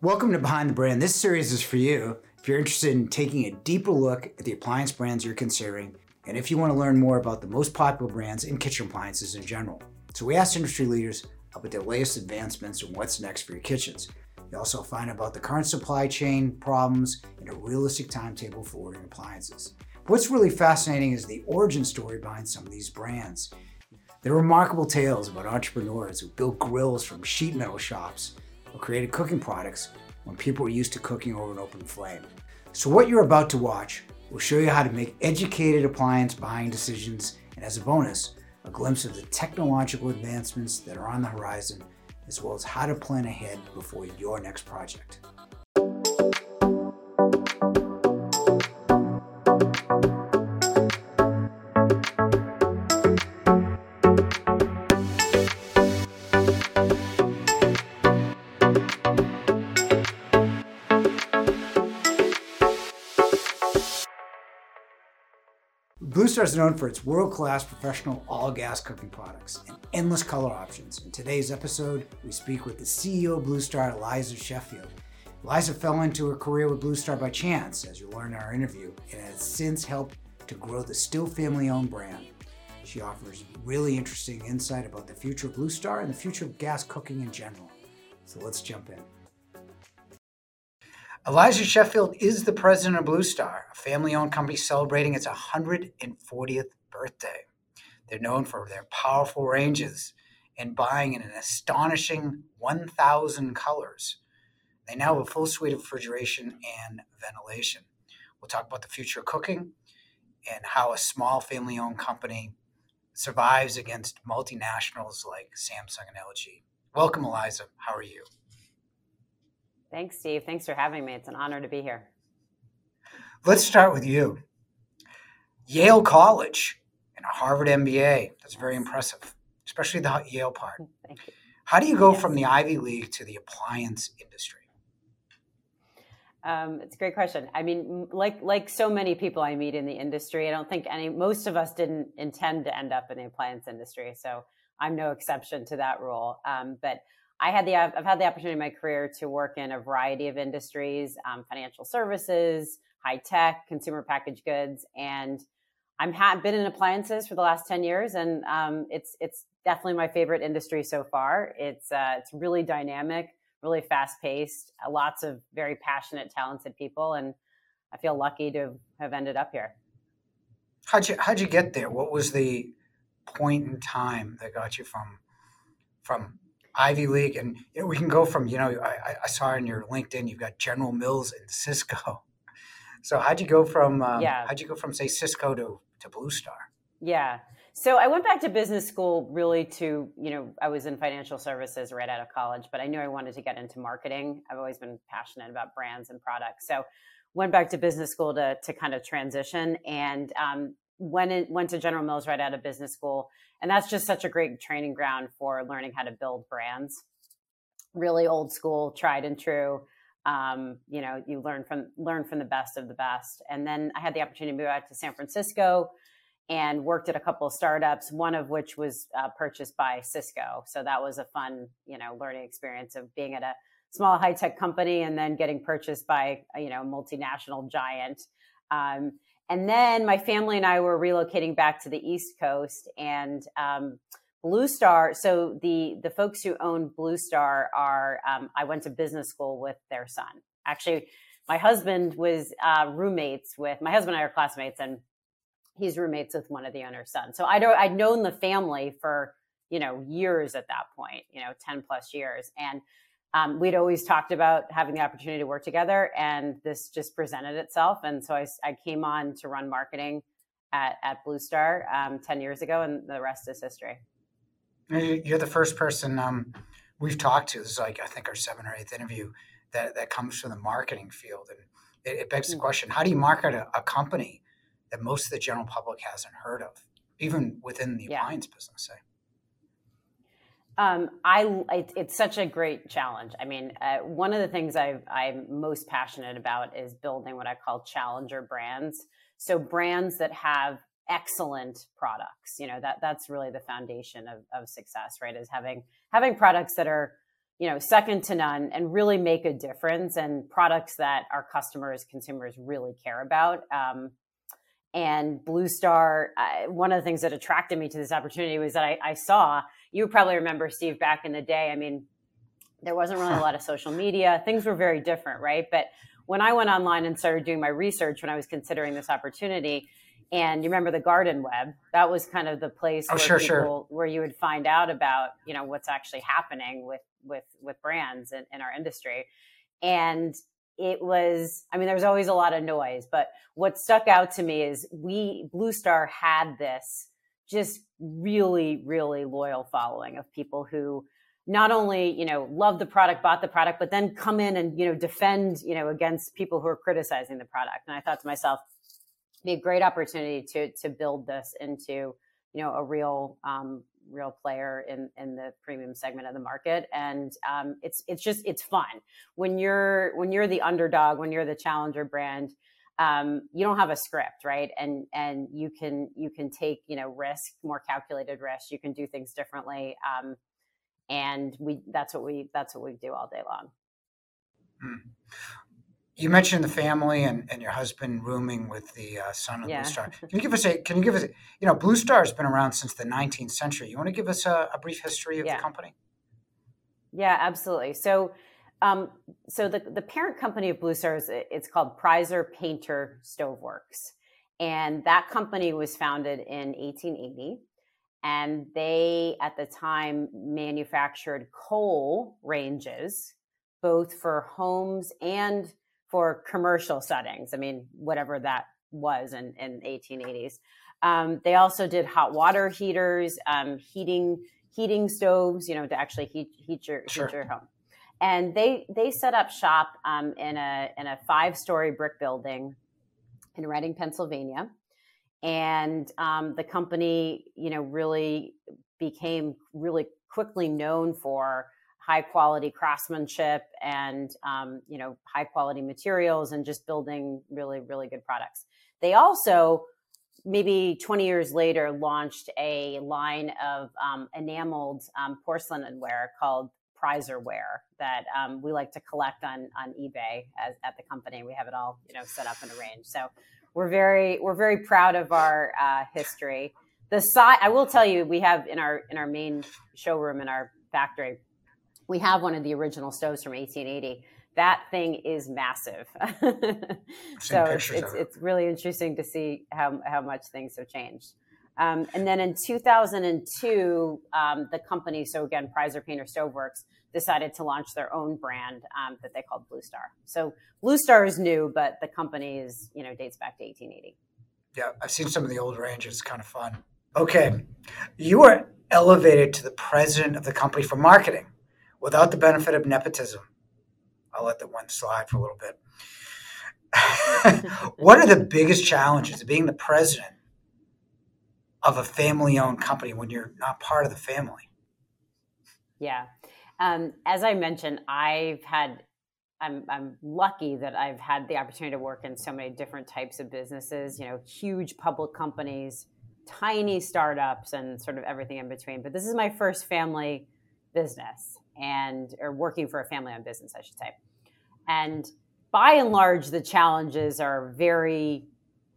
Welcome to Behind the Brand. This series is for you if you're interested in taking a deeper look at the appliance brands you're considering, and if you want to learn more about the most popular brands in kitchen appliances in general. So, we asked industry leaders about the latest advancements and what's next for your kitchens. You also find about the current supply chain problems and a realistic timetable for ordering appliances. What's really fascinating is the origin story behind some of these brands. They're remarkable tales about entrepreneurs who built grills from sheet metal shops or created cooking products when people were used to cooking over an open flame. So, what you're about to watch will show you how to make educated appliance buying decisions, and as a bonus, a glimpse of the technological advancements that are on the horizon, as well as how to plan ahead before your next project. Blue Star is known for its world class professional all gas cooking products and endless color options. In today's episode, we speak with the CEO of Blue Star, Eliza Sheffield. Eliza fell into her career with Blue Star by chance, as you'll learn in our interview, and has since helped to grow the still family owned brand. She offers really interesting insight about the future of Blue Star and the future of gas cooking in general. So let's jump in. Eliza Sheffield is the president of Blue Star, a family owned company celebrating its 140th birthday. They're known for their powerful ranges and buying in an astonishing 1,000 colors. They now have a full suite of refrigeration and ventilation. We'll talk about the future of cooking and how a small family owned company survives against multinationals like Samsung and LG. Welcome, Eliza. How are you? Thanks, Steve. Thanks for having me. It's an honor to be here. Let's start with you. Yale College and a Harvard MBA. That's very impressive, especially the Yale part. Thank you. How do you go yes. from the Ivy League to the appliance industry? Um, it's a great question. I mean, like like so many people I meet in the industry, I don't think any most of us didn't intend to end up in the appliance industry. So I'm no exception to that rule. Um, but I had the I've had the opportunity in my career to work in a variety of industries, um, financial services, high tech, consumer packaged goods, and I'm ha- been in appliances for the last ten years, and um, it's it's definitely my favorite industry so far. It's uh, it's really dynamic, really fast paced, uh, lots of very passionate, talented people, and I feel lucky to have ended up here. How'd you how'd you get there? What was the point in time that got you from from Ivy League, and you know, we can go from you know I, I saw on your LinkedIn you've got General Mills and Cisco. So how'd you go from um, yeah. how'd you go from say Cisco to to Blue Star? Yeah. So I went back to business school really to, you know, I was in financial services right out of college, but I knew I wanted to get into marketing. I've always been passionate about brands and products. So went back to business school to to kind of transition and um, went in, went to General Mills right out of business school, and that's just such a great training ground for learning how to build brands. Really old school, tried and true. Um, you know, you learn from learn from the best of the best. And then I had the opportunity to move out to San Francisco and worked at a couple of startups, one of which was uh, purchased by Cisco. So that was a fun, you know, learning experience of being at a small high tech company and then getting purchased by, you know, multinational giant. Um, and then my family and I were relocating back to the East Coast and um, Blue Star. So the the folks who own Blue Star are um, I went to business school with their son. Actually, my husband was uh, roommates with my husband and I are classmates, and he's roommates with one of the owner's sons. So I don't I'd known the family for you know years at that point, you know ten plus years, and um, we'd always talked about having the opportunity to work together, and this just presented itself. And so I, I came on to run marketing at, at Blue Star um, 10 years ago, and the rest is history. You're the first person um, we've talked to. This is like, I think, our seventh or eighth interview that, that comes from the marketing field. And it, it begs the mm. question how do you market a, a, company that most of the general public hasn't heard of, even within the yeah. appliance business, say? Um, I it's such a great challenge. I mean, uh, one of the things i am most passionate about is building what I call challenger brands. So brands that have excellent products. You know that that's really the foundation of, of success, right? Is having having products that are you know, second to none and really make a difference and products that our customers, consumers really care about. Um, and Blue Star, uh, one of the things that attracted me to this opportunity was that I, I, saw, you probably remember Steve back in the day. I mean, there wasn't really a lot of social media. Things were very different, right? But when I went online and started doing my research when I was considering this opportunity, and you remember the garden web that was kind of the place oh, where sure, people sure. where you would find out about you know what's actually happening with with with brands in, in our industry and it was i mean there was always a lot of noise but what stuck out to me is we blue star had this just really really loyal following of people who not only you know love the product bought the product but then come in and you know defend you know against people who are criticizing the product. And i thought to myself be a great opportunity to to build this into you know a real um, real player in in the premium segment of the market. And um, it's it's just it's fun. When you're when you're the underdog when you're the challenger brand um, you don't have a script right? And and you can you can take you know risk more calculated risk. You can do things differently. Um, and we that's what we that's what we do all day long. Hmm you mentioned the family and, and your husband rooming with the uh, son of yeah. Blue Star. Can you give us a? Can you give us? A, you know, Blue Star has been around since the 19th century. You want to give us a, a brief history of yeah. the company? Yeah, absolutely. So, um, so the the parent company of Blue Star is it's called Prizer Painter Stoveworks, and that company was founded in 1880. And they, at the time, manufactured coal ranges, both for homes and for commercial settings. I mean, whatever that was in, in 1880s. Um, they also did hot water heaters, um, heating heating stoves, you know, to actually heat, heat your sure. heat your home. And they they set up shop um, in a in a five story brick building in Reading, Pennsylvania, and um, the company, you know, really became really quickly known for high quality craftsmanship and um, you know high quality materials and just building really really good products. They also maybe 20 years later launched a line of um, enameled um, porcelainware called prizerware that um, we like to collect on on ebay as, at the company. We have it all you know set up and arranged. So we're very we're very proud of our uh, history. The size i will tell you we have in our in our main showroom in our factory we have one of the original stoves from 1880 that thing is massive. So it's, it's, it's, really interesting to see how, how much things have changed. Um, and then in 2002 um, the company so again Prizer Painter Stoveworks decided to launch their own brand um, that they called blue star. So blue star is new but the company is you know dates back to 1880 yeah i've seen some of the old ranges. It's kind of fun. Okay. You were elevated to the president of the company for marketing without the benefit of nepotism. I'll let that one slide for a little bit. what are the biggest challenges of being the president of a family owned company when you're not part of the family? Yeah. Um, as I mentioned, I've had, I'm, I'm lucky that I've had the opportunity to work in so many different types of businesses, you know, huge public companies, tiny startups, and sort of everything in between. But this is my first family business and or working for a family-owned business, I should say. And by and large, the challenges are very,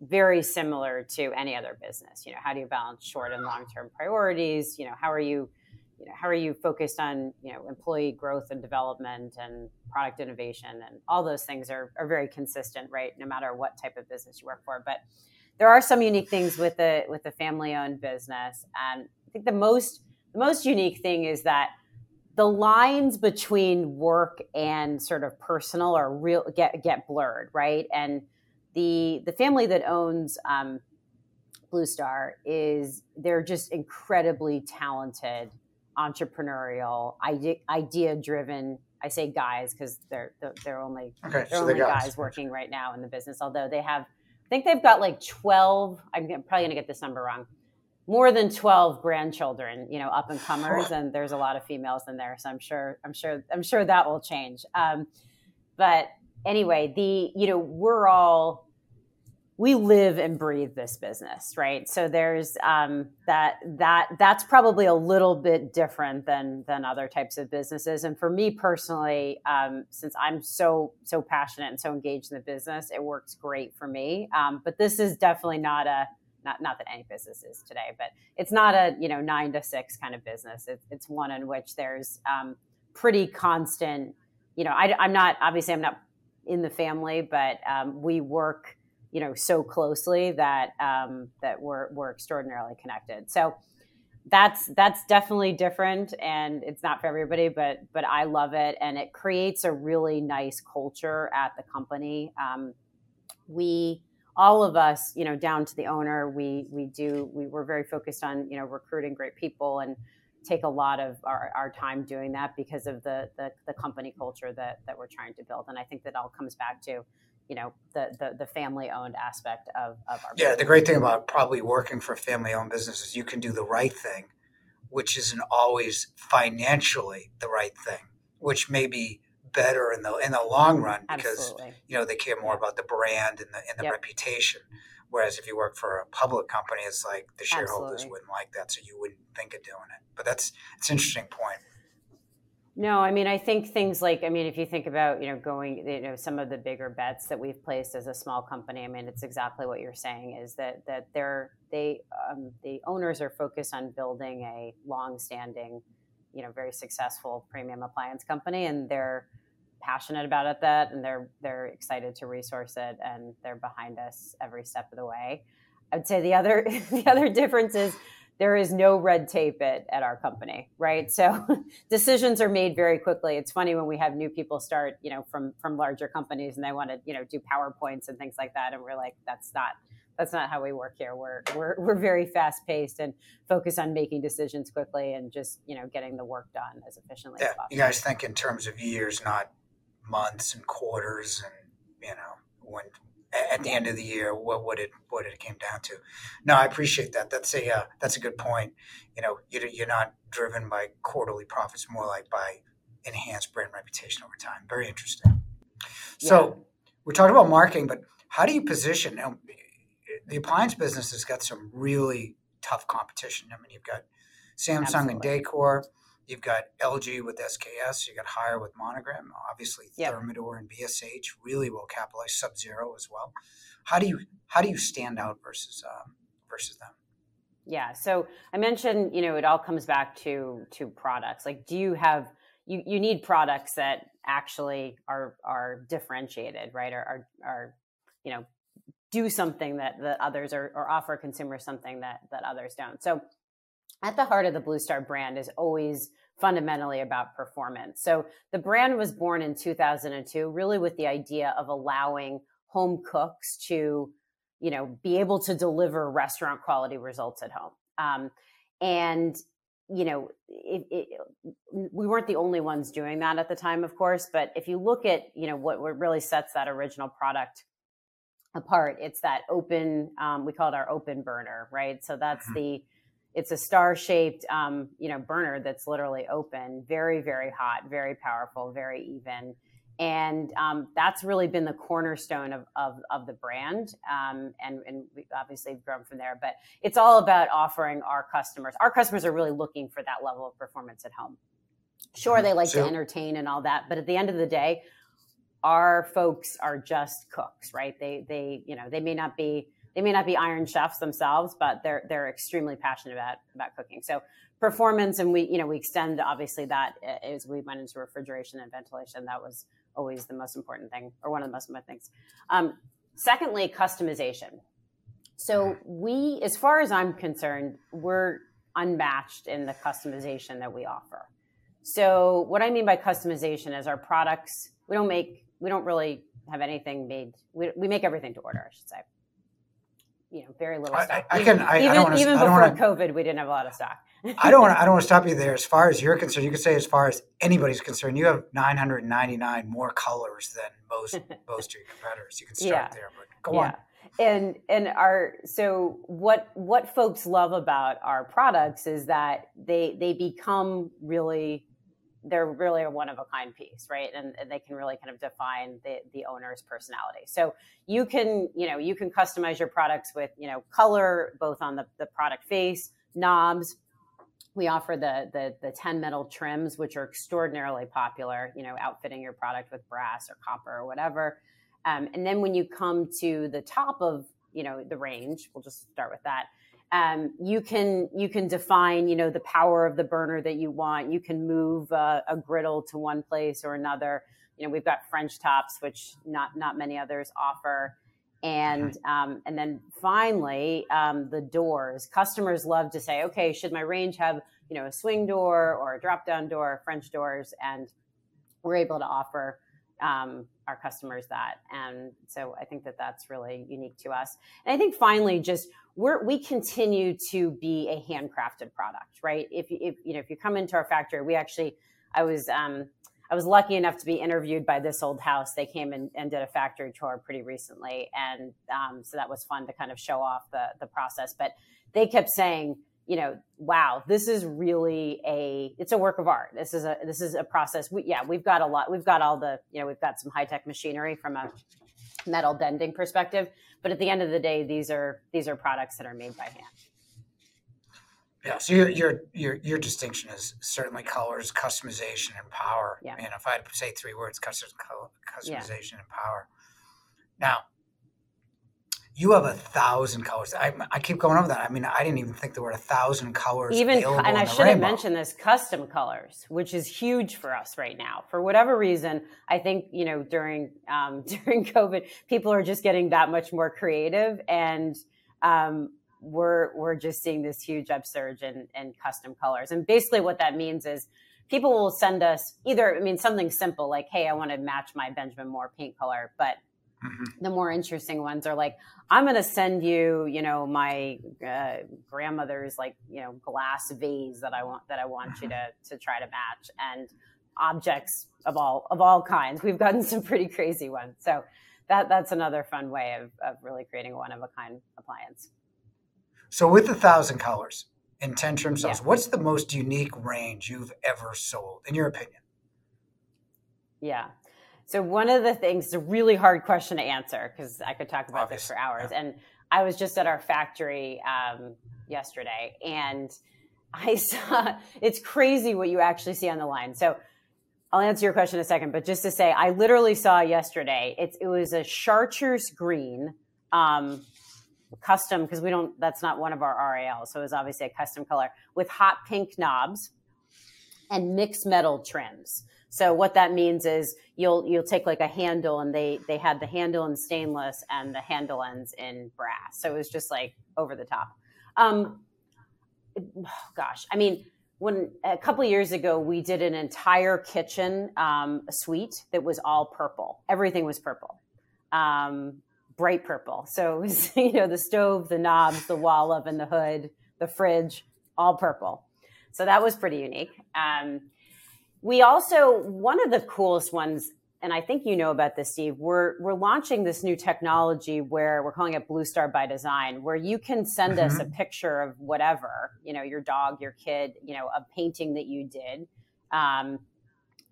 very similar to any other business. You know, how do you balance short and long-term priorities? You know, how are you, you know, how are you focused on you know employee growth and development and product innovation and all those things are are very consistent, right? No matter what type of business you work for, but there are some unique things with the with the family-owned business, and I think the most the most unique thing is that the lines between work and sort of personal are real get get blurred, right? And the the family that owns um, Blue Star is they're just incredibly talented, entrepreneurial, idea, idea driven. I say guys because they're they're only okay, they're so only guys. guys working right now in the business. Although they have, I think they've got like twelve. I'm probably going to get this number wrong more than 12 grandchildren you know up and comers and there's a lot of females in there so i'm sure i'm sure i'm sure that will change um, but anyway the you know we're all we live and breathe this business, right? So there's um, that that that's probably a little bit different than than other types of businesses. And for me personally, um, since I'm so so passionate and so engaged in the business, it works great for me. Um, but this is definitely not a not not that any business is today, but it's not a you know nine to six kind of business. It, it's one in which there's um, pretty constant. You know, I, I'm not obviously I'm not in the family, but um, we work you know so closely that um, that we're we're extraordinarily connected. So that's that's definitely different, and it's not for everybody, but but I love it, and it creates a really nice culture at the company. Um, we all of us, you know, down to the owner, we we do we were very focused on you know recruiting great people and take a lot of our, our time doing that because of the, the, the company culture that that we're trying to build and i think that all comes back to you know the the, the family owned aspect of, of our yeah business. the great thing about probably working for family owned businesses you can do the right thing which isn't always financially the right thing which may be better in the in the long run because Absolutely. you know they care more about the brand and the and the yep. reputation whereas if you work for a public company it's like the shareholders Absolutely. wouldn't like that so you wouldn't think of doing it but that's it's an interesting point no, I mean, I think things like, I mean, if you think about, you know, going, you know, some of the bigger bets that we've placed as a small company, I mean, it's exactly what you're saying is that, that they're, they, um, the owners are focused on building a long-standing, you know, very successful premium appliance company, and they're passionate about it that, and they're, they're excited to resource it, and they're behind us every step of the way. I'd say the other, the other difference is, there is no red tape at, at our company right? So decisions are made very quickly. It's funny when we have new people start you know from from larger companies and they want to you know do powerpoints and things like that and we're like that's not that's not how we work here. We're we're, we're very fast paced and focus on making decisions quickly and just you know getting the work done as efficiently yeah, as possible. you guys think in terms of years not months and quarters and you know when at the end of the year what what it what it came down to. No, I appreciate that. That's a uh, that's a good point. You know, you're, you're not driven by quarterly profits, more like by enhanced brand reputation over time. Very interesting. So yeah. we're talking about marketing, but how do you position? Now, the appliance business has got some really tough competition. I mean, you've got Samsung Absolutely. and Dacor You've got LG with SKS. You got Haier with Monogram. Obviously, yep. Thermador and BSH really well capitalized. Sub Zero as well. How do you how do you stand out versus um, versus them? Yeah. So I mentioned, you know, it all comes back to to products. Like, do you have you you need products that actually are are differentiated, right? Or are are you know do something that the others are or offer consumers something that that others don't. So at the heart of the Blue Star brand is always fundamentally about performance. So the brand was born in 2002 really with the idea of allowing home cooks to, you know, be able to deliver restaurant quality results at home. Um, and you know, it, it, we weren't the only ones doing that at the time, of course. But if you look at, you know, what, what really sets that original product apart, it's that open. Um, we call it our open burner, right? So that's mm-hmm. the it's a star shaped um, you know burner that's literally open very very hot very powerful very even. And um, that's really been the cornerstone of, of, of the brand um, and, and we obviously have grown from there. But it's all about offering our customers our customers are really looking for that level of performance at home. Sure they like so, to entertain and all that but at the end of the day our folks are just cooks right? They they you know they may not be they may not be iron chefs themselves, but they're they're extremely passionate about about cooking. So performance, and we you know we extend obviously that uh, as we went into refrigeration and ventilation. That was always the most important thing, or one of the most important things. Um, secondly, customization. So we, as far as I'm concerned, we're unmatched in the customization that we offer. So what I mean by customization is our products. We don't make. We don't really have anything made. We, we make everything to order, I should say you know very little stock. I, I can. I, even, I wanna, even before wanna, COVID, we didn't have a lot of stock. I don't want. I don't want to stop you there. As far as you're concerned, you can say as far as anybody's concerned, you have 999 more colors than most most of your competitors. You can start yeah. there, but go yeah. on. And and our so what what folks love about our products is that they they become really they're really a one of a kind piece, right? And, and, they can really kind of define the, the owner's personality. So you can, you know, you can customize your products with, you know, color, both on the, the product face, knobs. We offer the, the, the 10 metal trims, which are extraordinarily popular, you know, outfitting your product with brass or copper or whatever. Um, and then when you come to the top of, you know, the range, we'll just start with that um, you can you can define you know the power of the burner that you want. You can move a griddle to one place or another. You know we've got french tops which not not many others offer. And um, and then finally um, the doors. Customers love to say okay should my range have you know a swing door or a drop down door french doors? And we're able to offer um, our customers that. And so I think that that's really unique to us. And I think finally, just we're, we continue to be a handcrafted product, right? If, if, you know, if you come into our factory, we actually, I was, um, I was lucky enough to be interviewed by this old house. They came and, and did a factory tour pretty recently. And um, so that was fun to kind of show off the, the process. But they kept saying, you know, wow, this is really a it's a work of art. This is a this is a process. We, yeah, we've got a lot. We've got all the you know we've got some high tech machinery from a metal bending perspective, but at the end of the day, these are these are products that are made by hand. Yeah. So your your your your distinction is certainly colors, customization, and power. Yeah. And if I had to say three words, customization yeah. and power. Now, you have a thousand colors. I, I keep going over that. I mean, I didn't even think there were a thousand colors. Even and I should have mentioned this custom colors, which is huge for us right now. For whatever reason, I think you know during um, during COVID, people are just getting that much more creative, and um, we're we're just seeing this huge upsurge in, in custom colors. And basically, what that means is people will send us either. I mean, something simple like, "Hey, I want to match my Benjamin Moore paint color," but Mm-hmm. The more interesting ones are like, I'm going to send you, you know, my uh, grandmother's like, you know, glass vase that I want that I want mm-hmm. you to to try to match, and objects of all of all kinds. We've gotten some pretty crazy ones, so that that's another fun way of of really creating a one of a kind appliance. So with a thousand colors in ten trim styles, yeah. what's the most unique range you've ever sold, in your opinion? Yeah. So one of the things, it's a really hard question to answer because I could talk about Obviously, this for hours. Yeah. And I was just at our factory um, yesterday, and I saw it's crazy what you actually see on the line. So I'll answer your question in a second, but just to say, I literally saw yesterday. It's it was a chartreuse green, um, custom because we don't. That's not one of our RALs, so it was obviously a custom color with hot pink knobs and mixed metal trims. So what that means is you'll you'll take like a handle and they they had the handle in stainless and the handle ends in brass. So it was just like over the top. Um, gosh, I mean, when a couple years ago we did an entire kitchen um, suite that was all purple. Everything was purple, um, bright purple. So it was you know the stove, the knobs, the wall oven, the hood, the fridge, all purple. So that was pretty unique. Um, we also one of the coolest ones and I think you know about this, Steve. We're we're launching this new technology where we're calling it Blue Star by Design, where you can send mm-hmm. us a picture of whatever, you know, your dog, your kid, you know, a painting that you did, um,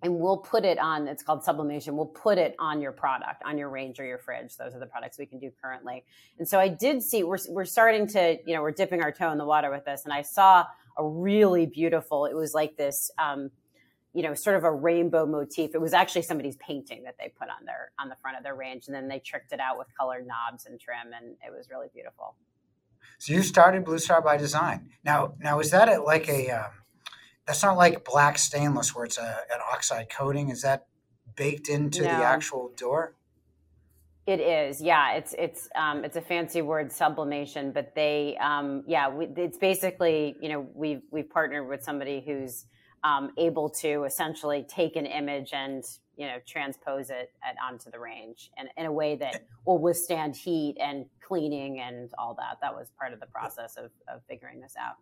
and we'll put it on. It's called sublimation. We'll put it on your product, on your range or your fridge. Those are the products we can do currently. And so I did see we're we're starting to, you know, we're dipping our toe in the water with this, and I saw a really beautiful. It was like this. Um, you know, sort of a rainbow motif. It was actually somebody's painting that they put on their on the front of their range, and then they tricked it out with colored knobs and trim, and it was really beautiful. So you started Blue Star by Design. Now, now is that a, like a? Um, that's not like black stainless where it's a, an oxide coating. Is that baked into no. the actual door? It is, yeah. It's it's um, it's a fancy word, sublimation, but they, um, yeah, we, it's basically, you know, we've we've partnered with somebody who's um, able to essentially take an image and you know transpose it at, onto the range and in a way that will withstand heat and cleaning and all that. That was part of the process of, of figuring this out.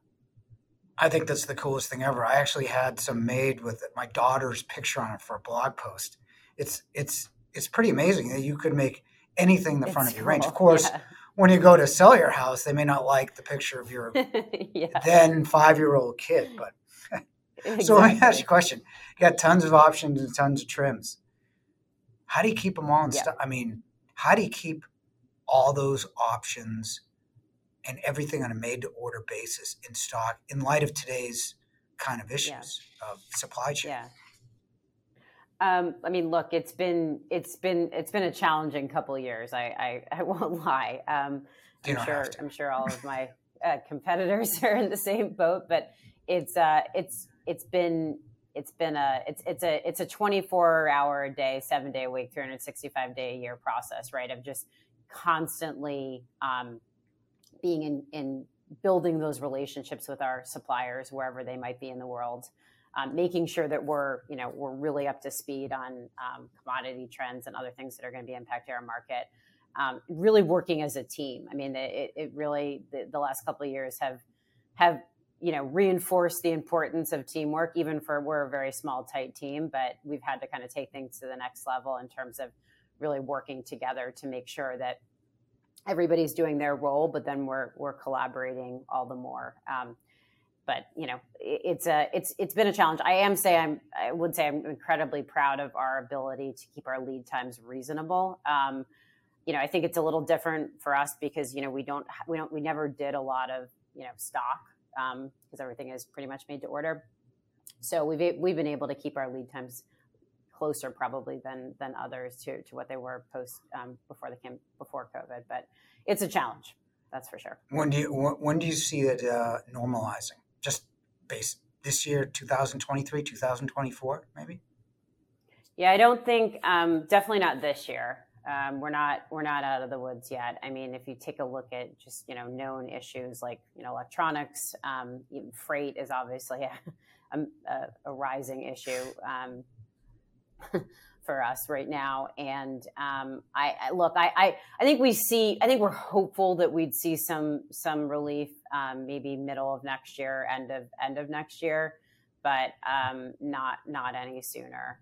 I think that's the coolest thing ever. I actually had some made with my daughter's picture on it for a blog post. It's it's it's pretty amazing that you could make anything in the it's front of your cool. range. Of course yeah. when you go to sell your house they may not like the picture of your yeah. then five year old kid but exactly. So let me ask you a question. You got tons of options and tons of trims. How do you keep them all in yeah. stock? I mean, how do you keep all those options and everything on a made to order basis in stock in light of today's kind of issues yeah. of supply chain? Yeah. Um, I mean, look, it's been it's been it's been a challenging couple of years. I I, I won't lie. Um, I'm sure I'm sure all of my uh, competitors are in the same boat, but it's uh, it's it's been it's been a it's it's a it's a 24 hour a day, seven day a week, 365 day a year process, right? Of just constantly um, being in in building those relationships with our suppliers wherever they might be in the world um, making sure that we're you know we're really up to speed on um, commodity trends and other things that are going to be impacting our market. Um, really working as a team. I mean, it, it really the, the, last couple of years have have you know reinforce the importance of teamwork. Even for we're a very small, tight team, but we've had to kind of take things to the next level in terms of really working together to make sure that everybody's doing their role, but then we're we're collaborating all the more. Um, but you know it's a it's it's been a challenge i am say i'm i would say i'm incredibly proud of our ability to keep our lead times reasonable um, you know i think it's a little different for us because you know we don't we don't we never did a lot of you know stock because um, everything is pretty much made to order so we've we've been able to keep our lead times closer probably than than others to to what they were post um, before the came before covid but it's a challenge that's for sure when do you when do you see it uh, normalizing just base this year, 2023, 2024, maybe? Yeah, I don't think um, definitely not this year. Um, we're not we're not out of the woods yet. I mean, if you take a look at just you know known issues like you know electronics, um, freight is obviously a, a, rising issue. Um, for us right now. And um, I, look, I, think we see, I think we're hopeful that we'd see some some relief, um, maybe middle of next year, end of end of next year, but um, not not any sooner.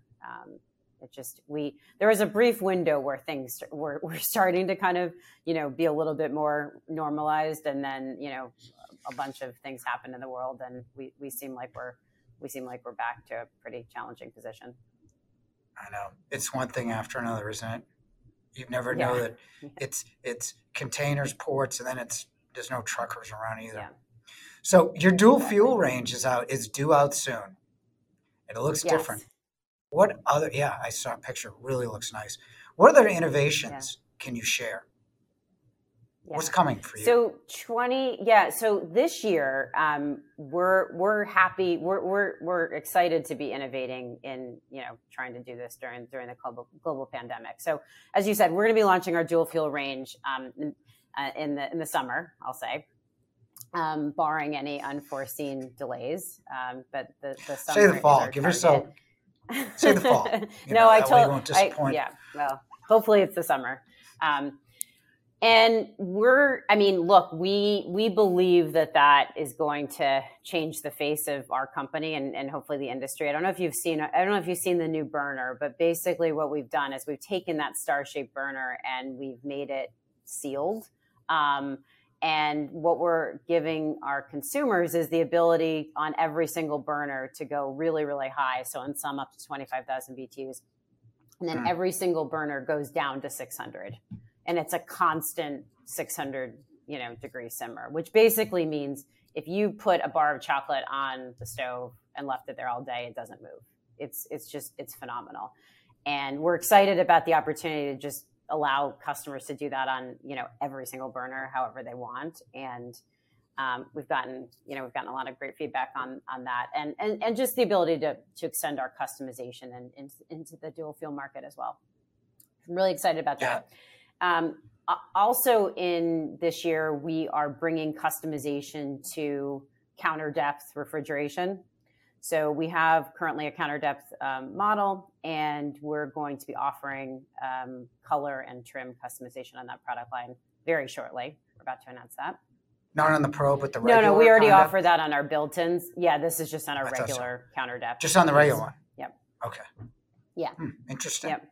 It just we there was a brief window where things were, were starting to kind of you know be a little bit more normalized, and then you know a bunch of things happened in the world, and we we seem like we're we seem like we're back to a pretty challenging position. I know it's one thing after another, isn't it? You never know yeah. that it's it's containers, ports, and then it's there's no truckers around either. Yeah. So your dual fuel range is out is due out soon. And it looks yes. different. What other? Yeah, I saw a picture. Really looks nice. What other innovations yeah. can you share? Yeah. What's coming for you? So twenty, yeah. So this year, um, we're we're happy. We're we're we're excited to be innovating in you know trying to do this during during the global global pandemic. So as you said, we're going to be launching our dual fuel range um, in, uh, in the in the summer. I'll say. Um, barring any unforeseen delays, um, but the, the summer say the fall. Give yourself say the fall. no, know, I told. I, yeah, well, hopefully it's the summer. Um, and we're i mean look we we believe that that is going to change the face of our company and, and hopefully the industry i don't know if you've seen i don't know if you've seen the new burner but basically what we've done is we've taken that star shaped burner and we've made it sealed um, and what we're giving our consumers is the ability on every single burner to go really really high. So in some up to 25000 btus and then mm. every single burner goes down to 600 and it's a constant 600 you know degree simmer which basically means if you put a bar of chocolate on the stove and left it there all day it doesn't move. It's it's just it's phenomenal. And we're excited about the opportunity to just allow customers to do that on you know every single burner however they want. And um, we've gotten you know we've gotten a lot of great feedback on on that. And and, and just the ability to to extend our customization and, and into the dual fuel market as well. I'm really excited about that. Yeah. Um, also, in this year, we are bringing customization to counter depth refrigeration. So we have currently a counter depth um, model, and we're going to be offering um, color and trim customization on that product line very shortly. We're about to announce that. Not on the Pro, but the regular. No, no, we already offer that on our built-ins. Yeah, this is just on our That's regular awesome. counter depth. Just on the regular one. Yep. Okay. Yeah. Hmm, interesting. Yep.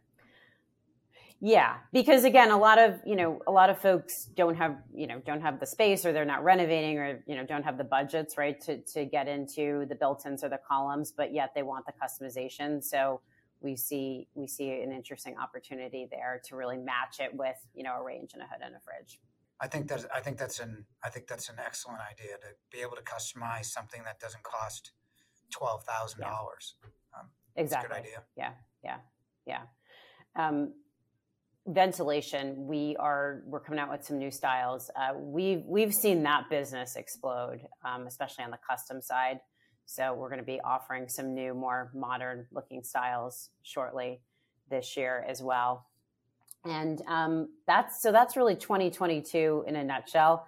Yeah, because again, a lot of you know a lot of folks don't have you know don't have the space or they're not renovating or you know don't have the budgets right to to get into the built-ins or the columns, but yet they want the customization. So we see we see an interesting opportunity there to really match it with you know a range and a hood and a fridge. I think that's I think that's an I think that's an excellent idea to be able to customize something that doesn't cost twelve thousand yeah. dollars. Um, exactly. good idea. Yeah, yeah, yeah. Um, ventilation, we are we're coming out with some new styles. Uh, we've we've seen that business explode, um, especially on the custom side. So we're going to be offering some new, more modern looking styles shortly this year as well. And um, that's so that's really 2022 in a nutshell.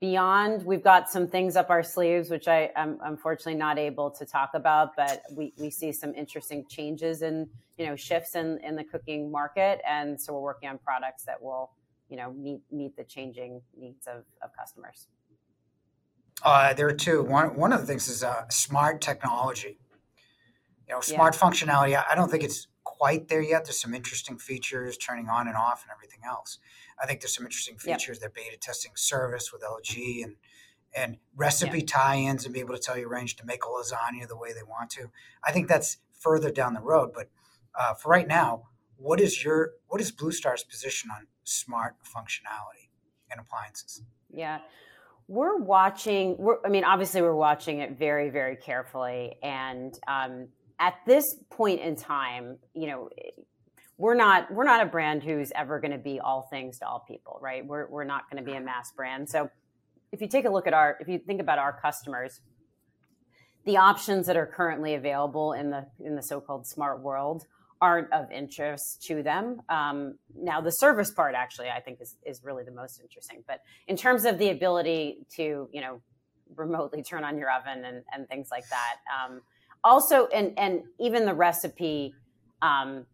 Beyond, we've got some things up our sleeves, which I am unfortunately not able to talk about, but we, we see some interesting changes and you know shifts in, in the cooking market, and so we're working on products that will you know meet meet the changing needs of, of customers. Uh, there are two. One one of the things is uh, smart technology. You know, smart yeah. functionality. I don't think it's quite there yet. There's some interesting features, turning on and off, and everything else. I think there's some interesting features. Yep. They're beta testing service with LG and and recipe yep. tie-ins and be able to tell your range to make a lasagna the way they want to. I think that's further down the road. But uh, for right now, what is your what is Blue Star's position on smart functionality and appliances? Yeah. We're watching. We're, I mean, obviously, we're watching it very, very carefully. And um, at this point in time, you know, we're not we're not a brand who's ever going to be all things to all people, right? We're we're not going to be a mass brand. So, if you take a look at our, if you think about our customers, the options that are currently available in the in the so-called smart world aren't of interest to them. Um, now, the service part actually, I think, is is really the most interesting. But in terms of the ability to, you know, remotely turn on your oven and, and things like that, um, also, and and even the recipe, um,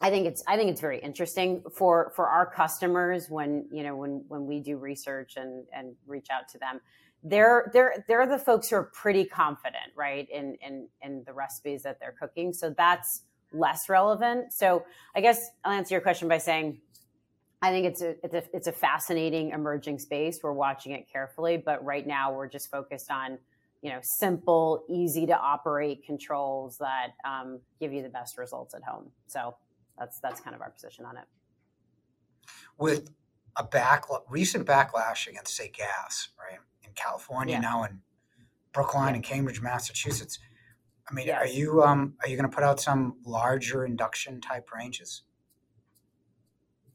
I think it's I think it's very interesting for for our customers when you know when when we do research and and reach out to them. They're they're they're the folks who are pretty confident, right, in in in the recipes that they're cooking. So that's less relevant. So I guess I'll answer your question by saying I think it's a, it's a it's a fascinating emerging space. We're watching it carefully, but right now we're just focused on you know simple, easy to operate controls that um, give you the best results at home. So that's that's kind of our position on it. With a back recent backlash against say gas, right in California yeah. now in Brookline yeah. and Cambridge, Massachusetts I mean, are you um are you going to put out some larger induction type ranges?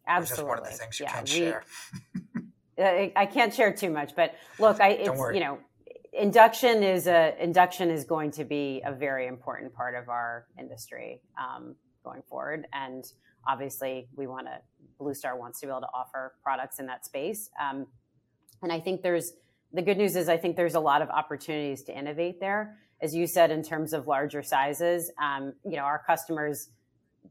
Absolutely. one of the things you yeah, can't we, share. I can't share too much, but look, I it's you know, induction is a induction is going to be a very important part of our industry um, going forward, and obviously, we want to. Blue Star wants to be able to offer products in that space, um, and I think there's the good news is I think there's a lot of opportunities to innovate there as you said, in terms of larger sizes, um, you know, our customers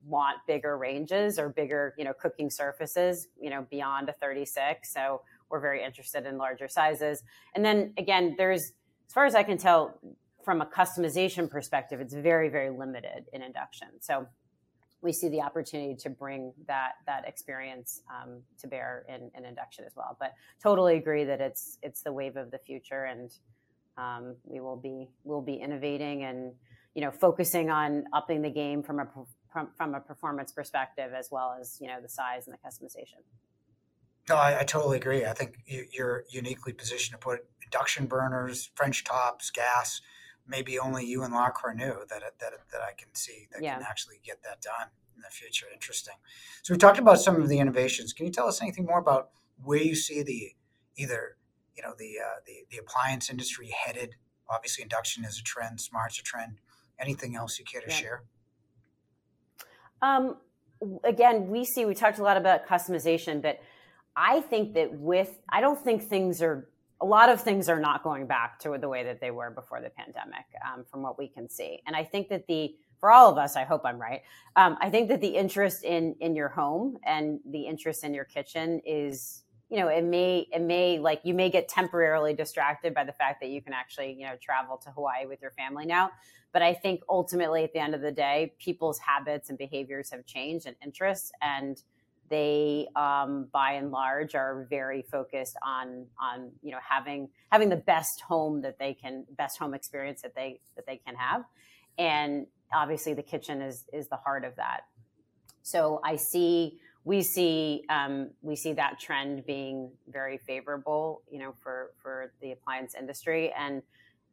want bigger ranges or bigger, you know, cooking surfaces, you know, beyond a 36. So we're very interested in larger sizes. And then again, there's, as far as I can tell, from a customization perspective, it's very, very limited in induction. So we see the opportunity to bring that that experience um, to bear in, in induction as well. But totally agree that it's it's the wave of the future and um, we will be we'll be innovating and you know focusing on upping the game from a from, from a performance perspective as well as you know the size and the customization. No, I, I totally agree. I think you, are uniquely positioned to put induction burners, French tops, gas. Maybe only you and La Cornue that that that I can see that yeah. can actually get that done in the future. Interesting. So we talked about some of the innovations. Can you tell us anything more about where you see the either you know the uh, the the appliance industry headed? Obviously, induction is a trend, smart's a trend. Anything else you care to yeah. share? Um, again, we see we talked a lot about customization, but I think that with I don't think things are a lot of things are not going back to the way that they were before the pandemic, um, from what we can see. And I think that the for all of us, I hope I'm right. Um, I think that the interest in in your home and the interest in your kitchen is you know it may it may like you may get temporarily distracted by the fact that you can actually you know travel to hawaii with your family now but i think ultimately at the end of the day people's habits and behaviors have changed and interests and they um, by and large are very focused on on you know having having the best home that they can best home experience that they that they can have. And obviously the kitchen is is the heart of that. So i see we see um, we see that trend being very favorable you know for for the appliance industry. And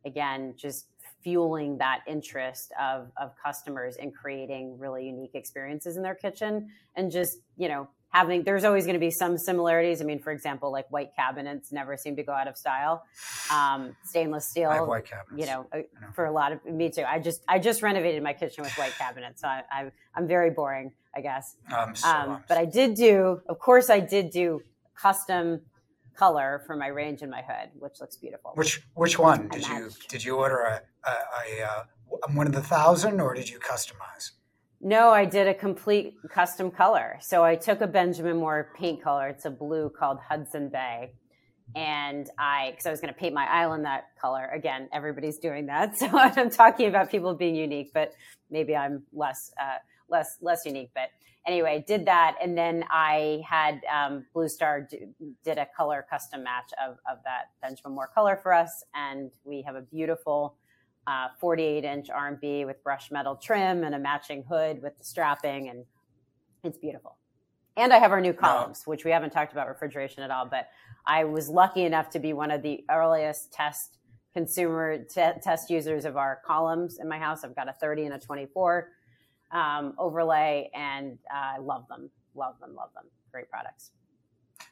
again just fueling that interest of, of customers in creating really unique experiences in their kitchen and just you know having there's always going to be some similarities. I mean for example like white cabinets never seem to go out of style. Um, stainless steel white cabinets. you know, uh, know, for a lot of me too. I just i just renovated my kitchen with white cabinets so I, I, i'm very boring i guess. So um, but i did do of course i did do custom color for my range and my hood, which looks beautiful. Which which one did you did you order a, a, a, a uh, one of the thousand or did you customize? No, I did a complete custom color. So I took a Benjamin Moore paint color. It's a blue called Hudson Bay. And I, because I was going to paint my island that color. Again, everybody's doing that. So I'm talking about people being unique, but maybe I'm less, uh, less, less unique. But anyway, did that, and then I had um, Blue Star do, did a color custom match of of that Benjamin Moore color for us, and we have a beautiful. Uh, 48 inch RNB with brushed metal trim and a matching hood with the strapping, and it's beautiful. And I have our new columns, which we haven't talked about refrigeration at all, but I was lucky enough to be one of the earliest test consumer t- test users of our columns in my house. I've got a 30 and a 24 um, overlay, and uh, I love them, love them, love them. Great products.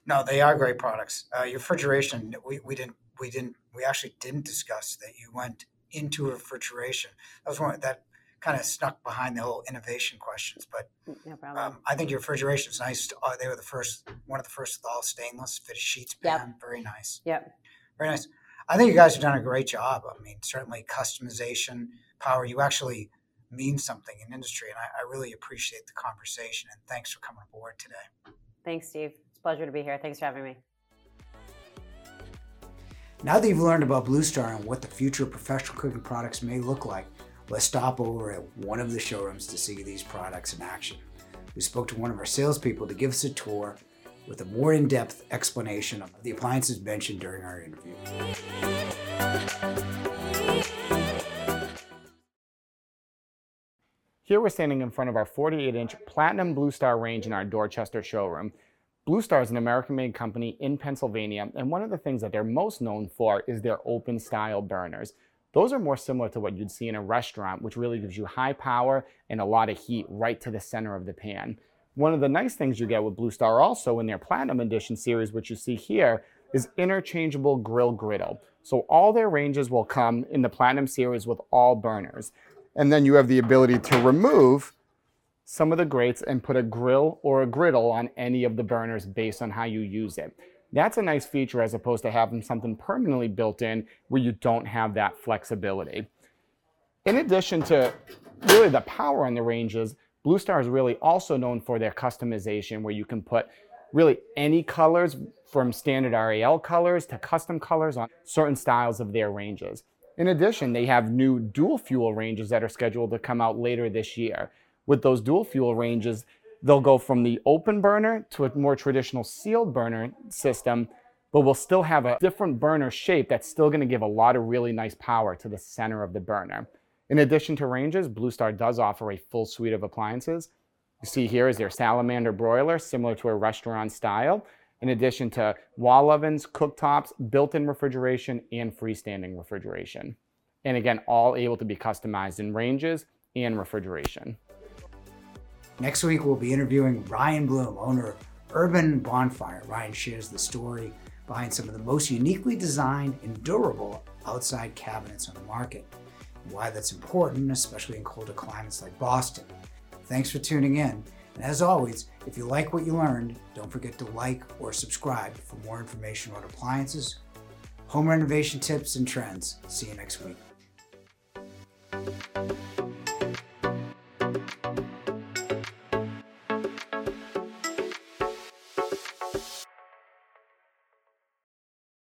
No, they are great products. Uh, your refrigeration, we, we didn't we didn't we actually didn't discuss that you went into refrigeration. That was one that kind of snuck behind the whole innovation questions. But mm, no um, I think your refrigeration is nice. Uh, they were the first, one of the first all stainless fitted sheets pan. Yep. Very nice. Yep. Very nice. I think you guys have done a great job. I mean, certainly customization, power. You actually means something in industry. And I, I really appreciate the conversation. And thanks for coming aboard today. Thanks, Steve. It's a pleasure to be here. Thanks for having me. Now that you've learned about Blue Star and what the future of professional cooking products may look like, let's stop over at one of the showrooms to see these products in action. We spoke to one of our salespeople to give us a tour with a more in depth explanation of the appliances mentioned during our interview. Here we're standing in front of our 48 inch Platinum Blue Star range in our Dorchester showroom. Blue Star is an American made company in Pennsylvania, and one of the things that they're most known for is their open style burners. Those are more similar to what you'd see in a restaurant, which really gives you high power and a lot of heat right to the center of the pan. One of the nice things you get with Blue Star also in their Platinum Edition series, which you see here, is interchangeable grill griddle. So all their ranges will come in the Platinum series with all burners. And then you have the ability to remove some of the grates and put a grill or a griddle on any of the burners based on how you use it. That's a nice feature as opposed to having something permanently built in where you don't have that flexibility. In addition to really the power on the ranges, Blue Star is really also known for their customization where you can put really any colors from standard RAL colors to custom colors on certain styles of their ranges. In addition, they have new dual fuel ranges that are scheduled to come out later this year. With those dual fuel ranges, they'll go from the open burner to a more traditional sealed burner system, but we'll still have a different burner shape that's still going to give a lot of really nice power to the center of the burner. In addition to ranges, Blue Star does offer a full suite of appliances. You see here is their salamander broiler, similar to a restaurant style in addition to wall ovens, cooktops, built-in refrigeration, and freestanding refrigeration. And again, all able to be customized in ranges and refrigeration. Next week, we'll be interviewing Ryan Bloom, owner of Urban Bonfire. Ryan shares the story behind some of the most uniquely designed and durable outside cabinets on the market, and why that's important, especially in colder climates like Boston. Thanks for tuning in. And as always, if you like what you learned, don't forget to like or subscribe for more information about appliances, home renovation tips, and trends. See you next week.